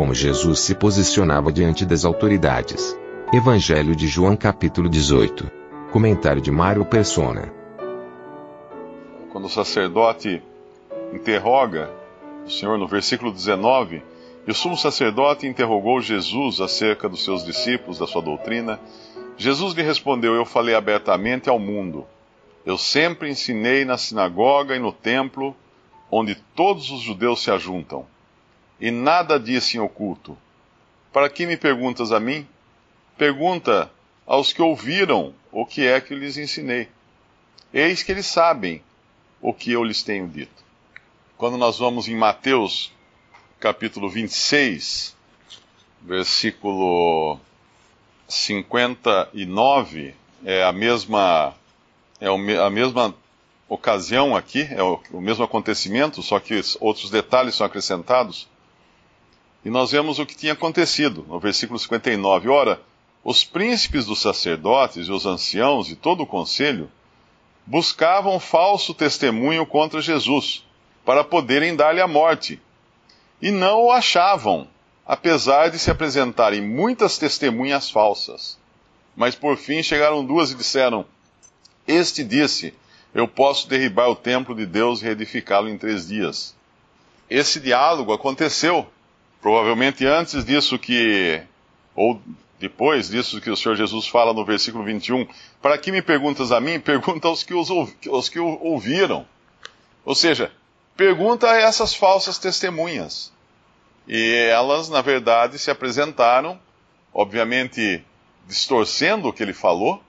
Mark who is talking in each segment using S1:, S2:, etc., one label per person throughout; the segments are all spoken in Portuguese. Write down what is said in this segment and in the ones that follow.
S1: Como Jesus se posicionava diante das autoridades. Evangelho de João capítulo 18. Comentário de Mário Persona.
S2: Quando o sacerdote interroga o Senhor no versículo 19, e o sumo sacerdote interrogou Jesus acerca dos seus discípulos, da sua doutrina. Jesus lhe respondeu: Eu falei abertamente ao mundo. Eu sempre ensinei na sinagoga e no templo, onde todos os judeus se ajuntam. E nada disse em oculto. Para que me perguntas a mim? Pergunta aos que ouviram o que é que lhes ensinei. Eis que eles sabem o que eu lhes tenho dito. Quando nós vamos em Mateus capítulo 26, versículo 59, é a mesma é a mesma ocasião aqui, é o mesmo acontecimento, só que outros detalhes são acrescentados. E nós vemos o que tinha acontecido no versículo 59. Ora, os príncipes dos sacerdotes e os anciãos e todo o conselho buscavam falso testemunho contra Jesus, para poderem dar-lhe a morte e não o achavam, apesar de se apresentarem muitas testemunhas falsas. Mas por fim chegaram duas e disseram: Este disse: Eu posso derribar o templo de Deus e reedificá-lo em três dias. Esse diálogo aconteceu, provavelmente antes disso que, ou depois disso que o Senhor Jesus fala no versículo 21. Para que me perguntas a mim? Pergunta aos que, os, aos que o ouviram. Ou seja, pergunta a essas falsas testemunhas. E elas, na verdade, se apresentaram, obviamente, distorcendo o que ele falou.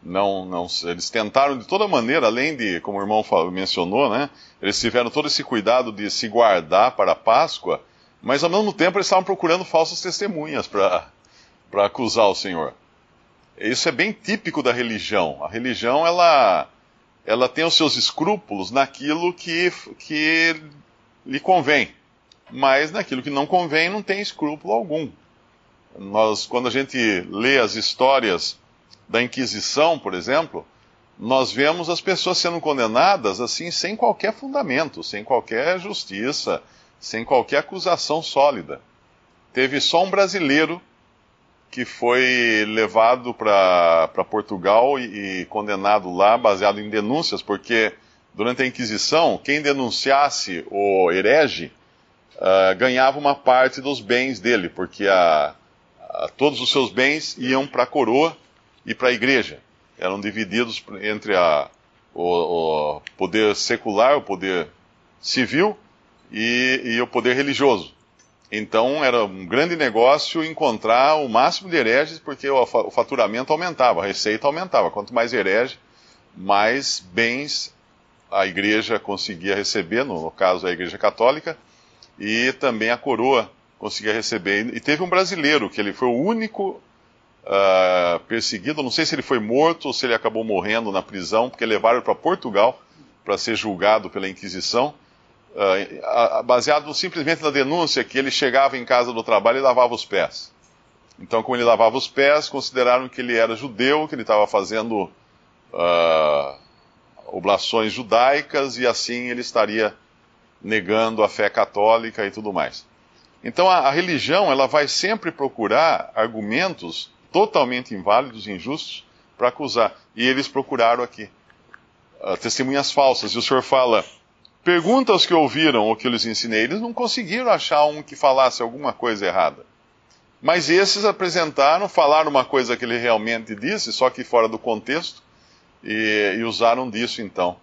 S2: Não, não, eles tentaram de toda maneira, além de, como o irmão mencionou, né, eles tiveram todo esse cuidado de se guardar para a Páscoa, mas ao mesmo tempo eles estavam procurando falsas testemunhas para acusar o Senhor. Isso é bem típico da religião. A religião, ela, ela tem os seus escrúpulos naquilo que, que lhe convém, mas naquilo que não convém não tem escrúpulo algum. Nós, quando a gente lê as histórias da Inquisição, por exemplo, nós vemos as pessoas sendo condenadas assim sem qualquer fundamento, sem qualquer justiça, sem qualquer acusação sólida. Teve só um brasileiro que foi levado para Portugal e, e, condenado lá, baseado em denúncias, porque durante a Inquisição, quem denunciasse o herege uh, ganhava uma parte dos bens dele, porque a, a, todos os seus bens iam para a coroa e para a igreja. Eram divididos entre a, o, o, poder secular, o poder civil e, e o poder religioso. Então era um grande negócio encontrar o máximo de hereges, porque o faturamento aumentava, a receita aumentava. Quanto mais herege, mais bens a igreja conseguia receber, no, caso a igreja católica, e também a coroa conseguia receber. E teve um brasileiro, que ele foi o único uh, perseguido, não sei se ele foi morto ou se ele acabou morrendo na prisão, porque levaram para Portugal para ser julgado pela Inquisição uh, baseado simplesmente na denúncia que ele chegava em casa do trabalho e lavava os pés. Então, como ele lavava os pés, consideraram que ele era judeu, que ele estava fazendo uh, oblações judaicas e assim ele estaria negando a fé católica e tudo mais. Então, a, a religião ela vai sempre procurar argumentos totalmente inválidos e injustos para acusar. E eles procuraram aqui. Uh, testemunhas falsas. E o senhor fala Pergunta aos que ouviram o que eu lhes ensinei. Eles não conseguiram achar um que falasse alguma coisa errada. Mas esses apresentaram, falaram uma coisa que ele realmente disse, só que fora do contexto, e, e usaram disso então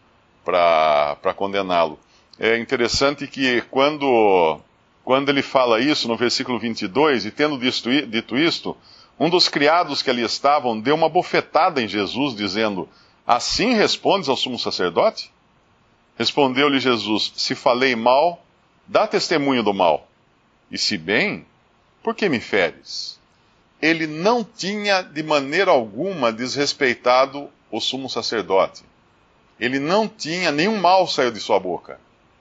S2: para condená-lo. É interessante que quando, quando ele fala isso no versículo 22, e tendo dito, dito isto, um dos criados que ali estavam deu uma bofetada em Jesus, dizendo: Assim respondes ao sumo sacerdote? Respondeu-lhe Jesus: Se falei mal, dá testemunho do mal. E se bem, por que me feres? Ele não tinha de maneira alguma desrespeitado o sumo sacerdote. Ele não tinha, nenhum mal saiu de sua boca.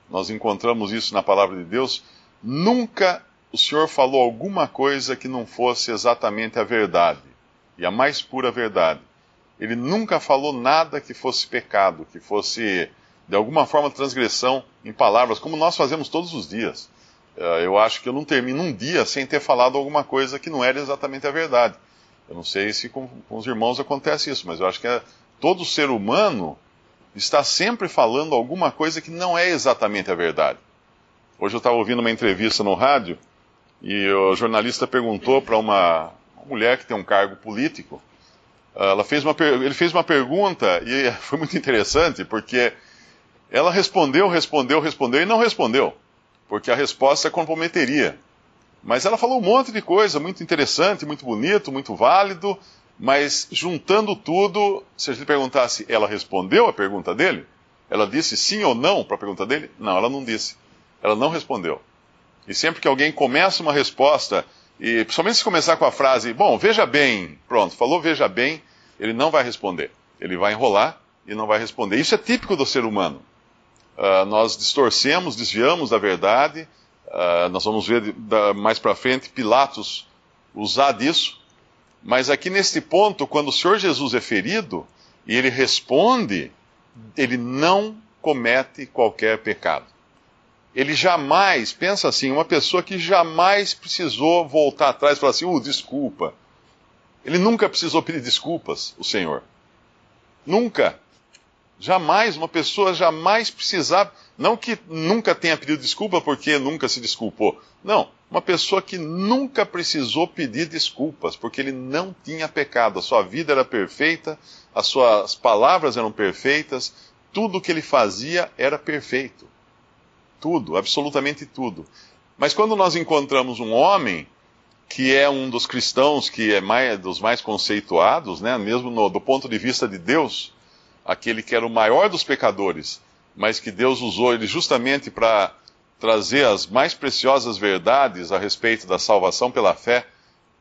S2: Nós encontramos isso na palavra de Deus. Nunca o Senhor falou alguma coisa que não fosse exatamente a verdade, e a mais pura verdade. Ele nunca falou nada que fosse pecado, que fosse de alguma forma transgressão em palavras, como nós fazemos todos os dias. Eh, eu acho que eu não termino um dia sem ter falado alguma coisa que não era exatamente a verdade. Eu não sei se com, com os irmãos acontece isso, mas eu acho que é, todo ser humano está sempre falando alguma coisa que não é exatamente a verdade. Hoje eu estava ouvindo uma entrevista no rádio e o jornalista perguntou para uma mulher que tem um cargo político. Ela fez uma, ele fez uma pergunta e foi muito interessante, porque ela respondeu, respondeu, respondeu e não respondeu, porque a resposta comprometeria. Mas ela falou um monte de coisa muito interessante, muito bonito, muito válido, mas juntando tudo, se a gente perguntasse, ela respondeu a pergunta dele? Ela disse sim ou não para a pergunta dele? Não, ela não disse. Ela não respondeu. E sempre que alguém começa uma resposta, e principalmente se começar com a frase, bom, veja bem, pronto, falou veja bem, ele não vai responder. Ele vai enrolar e não vai responder. Isso é típico do ser humano. Uh, nós distorcemos, desviamos da verdade. Uh, nós vamos ver da, mais para frente Pilatos usar disso. Mas aqui neste ponto, quando o Senhor Jesus é ferido e ele responde, ele não comete qualquer pecado ele jamais, pensa assim, uma pessoa que jamais precisou voltar atrás e falar assim, uh, desculpa. Ele nunca precisou pedir desculpas, o Senhor. Nunca. Jamais, uma pessoa jamais precisava, não que nunca tenha pedido desculpa porque nunca se desculpou. Não, uma pessoa que nunca precisou pedir desculpas, porque ele não tinha pecado, a sua vida era perfeita, as suas palavras eram perfeitas, tudo que ele fazia era perfeito tudo, absolutamente tudo. Mas quando nós encontramos um homem que é um dos cristãos que é mais, dos mais conceituados, né, mesmo no, do ponto de vista de Deus, aquele que era o maior dos pecadores, mas que Deus usou ele justamente para trazer as mais preciosas verdades a respeito da salvação pela fé,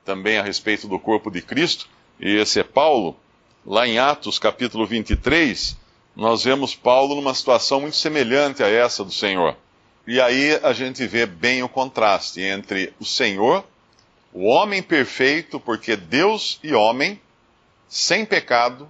S2: também a respeito do corpo de Cristo, e esse é Paulo, lá em Atos capítulo 23, nós vemos Paulo numa situação muito semelhante a essa do Senhor. E aí a gente vê bem o contraste entre o Senhor, o homem perfeito, porque Deus e homem, sem pecado,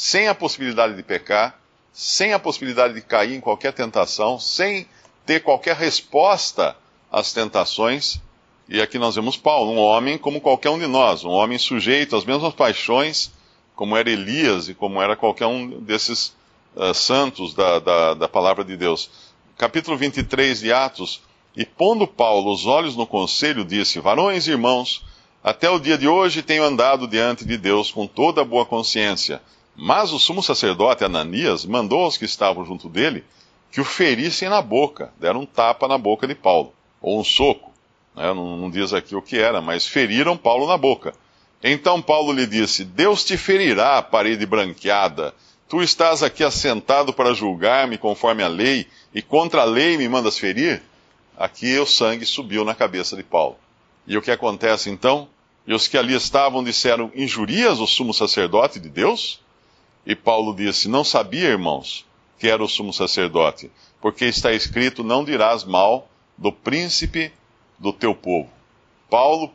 S2: sem a possibilidade de pecar, sem a possibilidade de cair em qualquer tentação, sem ter qualquer resposta às tentações. E aqui nós vemos Paulo, um homem como qualquer um de nós, um homem sujeito às mesmas paixões, como era Elias e como era qualquer um desses uh, santos da, da, da palavra de Deus capítulo 23 de Atos, e pondo Paulo os olhos no conselho, disse: Varões e irmãos, até o dia de hoje tenho andado diante de Deus com toda a boa consciência. Mas o sumo sacerdote Ananias mandou aos que estavam junto dele que o ferissem na boca, deram um tapa na boca de Paulo, ou um soco. Né? Não, não diz aqui o que era, mas feriram Paulo na boca. Então Paulo lhe disse: Deus te ferirá, parede branqueada. Tu estás aqui assentado para julgar-me conforme a lei, e contra a lei me mandas ferir? Aqui o sangue subiu na cabeça de Paulo. E o que acontece então? E os que ali estavam disseram: Injurias o sumo sacerdote de Deus? E Paulo disse: Não sabia, irmãos, que era o sumo sacerdote, porque está escrito: Não dirás mal do príncipe do teu povo. Paulo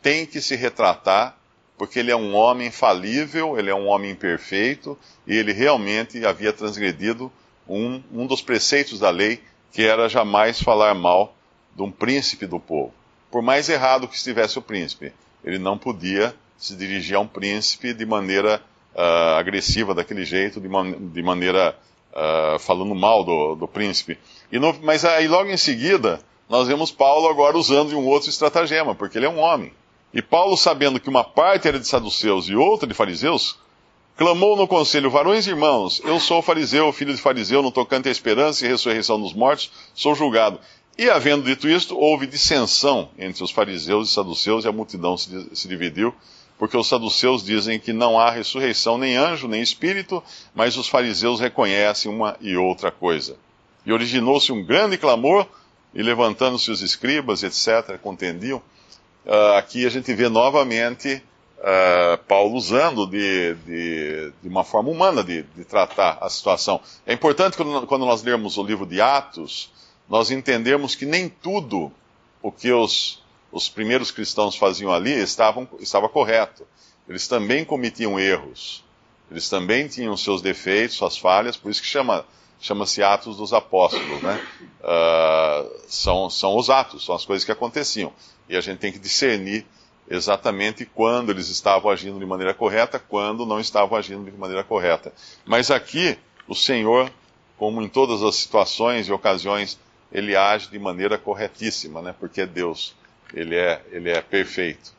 S2: tem que se retratar porque ele é um homem falível, ele é um homem imperfeito, e ele realmente havia transgredido um, um dos preceitos da lei, que era jamais falar mal de um príncipe do povo. Por mais errado que estivesse o príncipe, ele não podia se dirigir a um príncipe de maneira uh, agressiva daquele jeito, de, man de maneira uh, falando mal do, do príncipe. No, mas aí logo em seguida, nós vemos Paulo agora usando um outro estratagema, porque ele é um homem. E Paulo, sabendo que uma parte era de saduceus e outra de fariseus, clamou no conselho: Varões e irmãos, eu sou fariseu, filho de fariseu, no tocante à esperança e ressurreição dos mortos, sou julgado. E havendo dito isto, houve dissensão entre os fariseus e saduceus, e a multidão se, se dividiu, porque os saduceus dizem que não há ressurreição, nem anjo, nem espírito, mas os fariseus reconhecem uma e outra coisa. E originou-se um grande clamor, e levantando-se os escribas, etc., contendiam. Uh, aqui a gente vê novamente uh, Paulo usando de, de, de, uma forma humana de, de, tratar a situação. É importante quando, quando nós lermos o livro de Atos, nós entendemos que nem tudo o que os, os primeiros cristãos faziam ali estavam, estava correto. Eles também cometiam erros. Eles também tinham seus defeitos, suas falhas, por isso que chama chama-se Atos dos Apóstolos, né? Uh, são, são os atos, são as coisas que aconteciam. E a gente tem que discernir exatamente quando eles estavam agindo de maneira correta, quando não estavam agindo de maneira correta. Mas aqui, o Senhor, como em todas as situações e ocasiões, ele age de maneira corretíssima, né? Porque é Deus, ele é, ele é perfeito.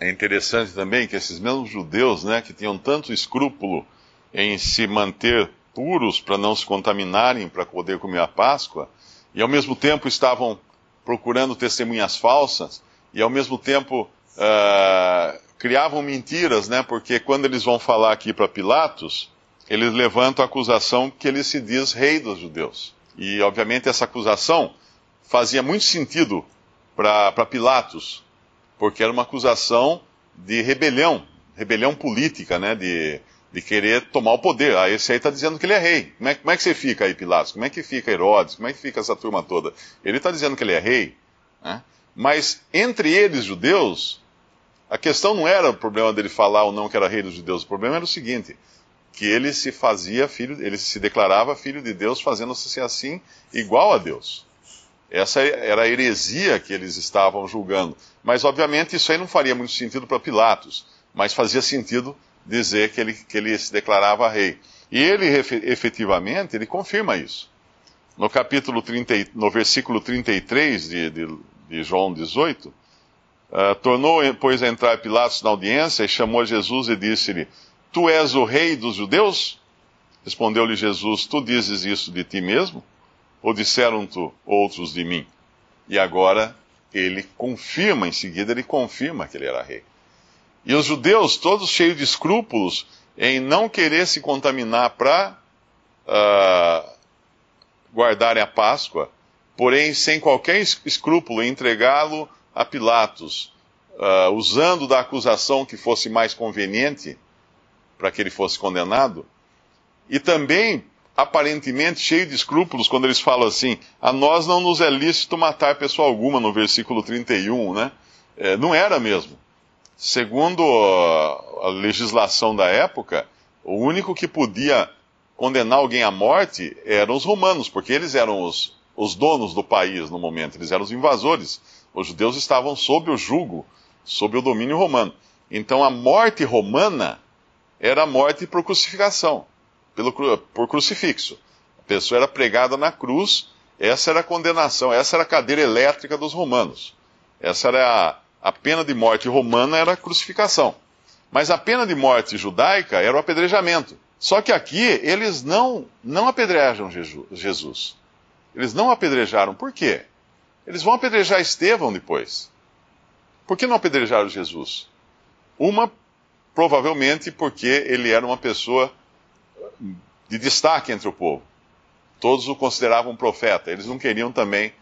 S2: É interessante também que esses mesmos judeus, né, que tinham tanto escrúpulo em se manter puros para não se contaminarem, para poder comer a Páscoa, e ao mesmo tempo estavam procurando testemunhas falsas, e ao mesmo tempo uh, criavam mentiras, né? Porque quando eles vão falar aqui para Pilatos, eles levantam a acusação que ele se diz rei dos judeus. E obviamente essa acusação fazia muito sentido para Pilatos, porque era uma acusação de rebelião, rebelião política, né? De, de querer tomar o poder. Ah, esse aí está dizendo que ele é rei. Como é, como é, que você fica aí, Pilatos? Como é que fica Herodes? Como é que fica essa turma toda? Ele está dizendo que ele é rei. Né? Mas entre eles, judeus, a questão não era o problema dele falar ou não que era rei dos judeus. O problema era o seguinte: que ele se fazia filho, ele se declarava filho de Deus, fazendo-se assim igual a Deus. Essa era a heresia que eles estavam julgando. Mas, obviamente, isso aí não faria muito sentido para Pilatos, mas fazia sentido dizer que ele, que ele se declarava rei. E ele, efetivamente, ele confirma isso. No capítulo 30, no versículo 33 de, de, de João 18, uh, ah, tornou, pois, a entrar Pilatos na audiência e chamou Jesus e disse-lhe, Tu és o rei dos judeus? Respondeu-lhe Jesus, Tu dizes isso de ti mesmo? Ou disseram-te outros de mim? E agora ele confirma, em seguida ele confirma que ele era rei. E os judeus, todos cheios de escrúpulos, em não querer se contaminar para uh, ah, guardarem a Páscoa, porém sem qualquer escrúpulo em entregá-lo a Pilatos, uh, usando da acusação que fosse mais conveniente para que ele fosse condenado, e também aparentemente cheio de escrúpulos quando eles falam assim: a nós não nos é lícito matar pessoa alguma, no versículo 31, né? É, não era mesmo. Segundo a legislação da época, o único que podia condenar alguém à morte eram os romanos, porque eles eram os, os donos do país no momento, eles eram os invasores. Os judeus estavam sob o jugo, sob o domínio romano. Então a morte romana era a morte por crucificação, pelo, por crucifixo. A pessoa era pregada na cruz, essa era a condenação, essa era a cadeira elétrica dos romanos. Essa era a, a pena de morte romana era a crucificação. Mas a pena de morte judaica era o apedrejamento. Só que aqui eles não, não apedrejam Jesus. Eles não apedrejaram. Por quê? Eles vão apedrejar Estevão depois. Por que não apedrejaram Jesus? Uma, provavelmente porque ele era uma pessoa de destaque entre o povo. Todos o consideravam profeta. Eles não queriam também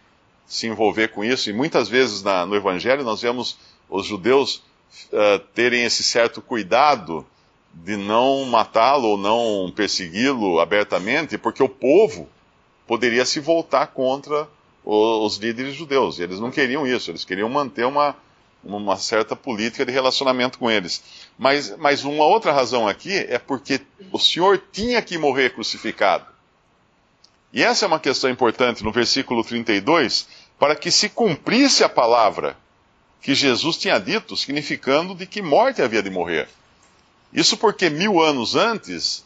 S2: se envolver com isso, e muitas vezes na, no Evangelho nós vemos os judeus uh, terem esse certo cuidado de não matá-lo ou não persegui-lo abertamente, porque o povo poderia se voltar contra os, líderes judeus. E eles não queriam isso, eles queriam manter uma, uma certa política de relacionamento com eles. Mas, mas uma outra razão aqui é porque o Senhor tinha que morrer crucificado. E essa é uma questão importante no versículo 32, para que se cumprisse a palavra que Jesus tinha dito, significando de que morte havia de morrer. Isso porque mil anos antes,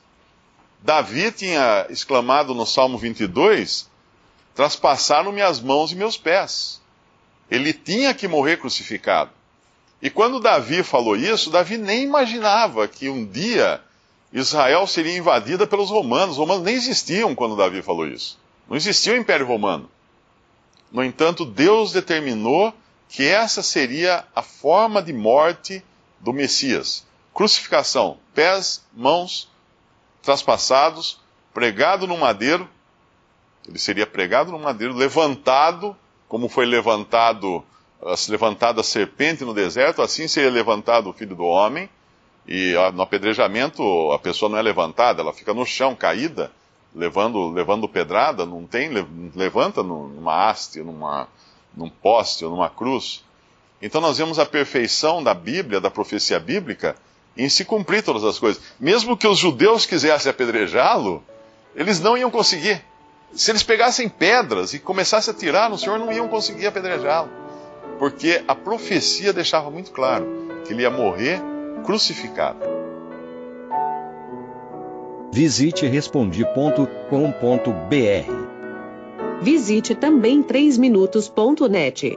S2: Davi tinha exclamado no Salmo 22: Traspassaram-me as mãos e meus pés. Ele tinha que morrer crucificado. E quando Davi falou isso, Davi nem imaginava que um dia Israel seria invadida pelos romanos. Os romanos nem existiam quando Davi falou isso. Não existia o Império Romano. No entanto, Deus determinou que essa seria a forma de morte do Messias: crucificação, pés, mãos traspassados, pregado no madeiro, Ele seria pregado no madeiro, levantado, como foi levantado, levantada a serpente no deserto, assim seria levantado o filho do homem. E no apedrejamento a pessoa não é levantada, ela fica no chão, caída, levando, levando pedrada, não tem, levanta numa haste, numa, num poste ou numa cruz. Então nós vemos a perfeição da Bíblia, da profecia bíblica, em se cumprir todas as coisas. Mesmo que os judeus quisessem apedrejá-lo, eles não iam conseguir. Se eles pegassem pedras e começassem a tirar no Senhor, não iam conseguir apedrejá-lo. Porque a profecia deixava muito claro que ele ia morrer crucificado.
S3: Visite respondi.com.br.
S4: Visite também 3minutos.net.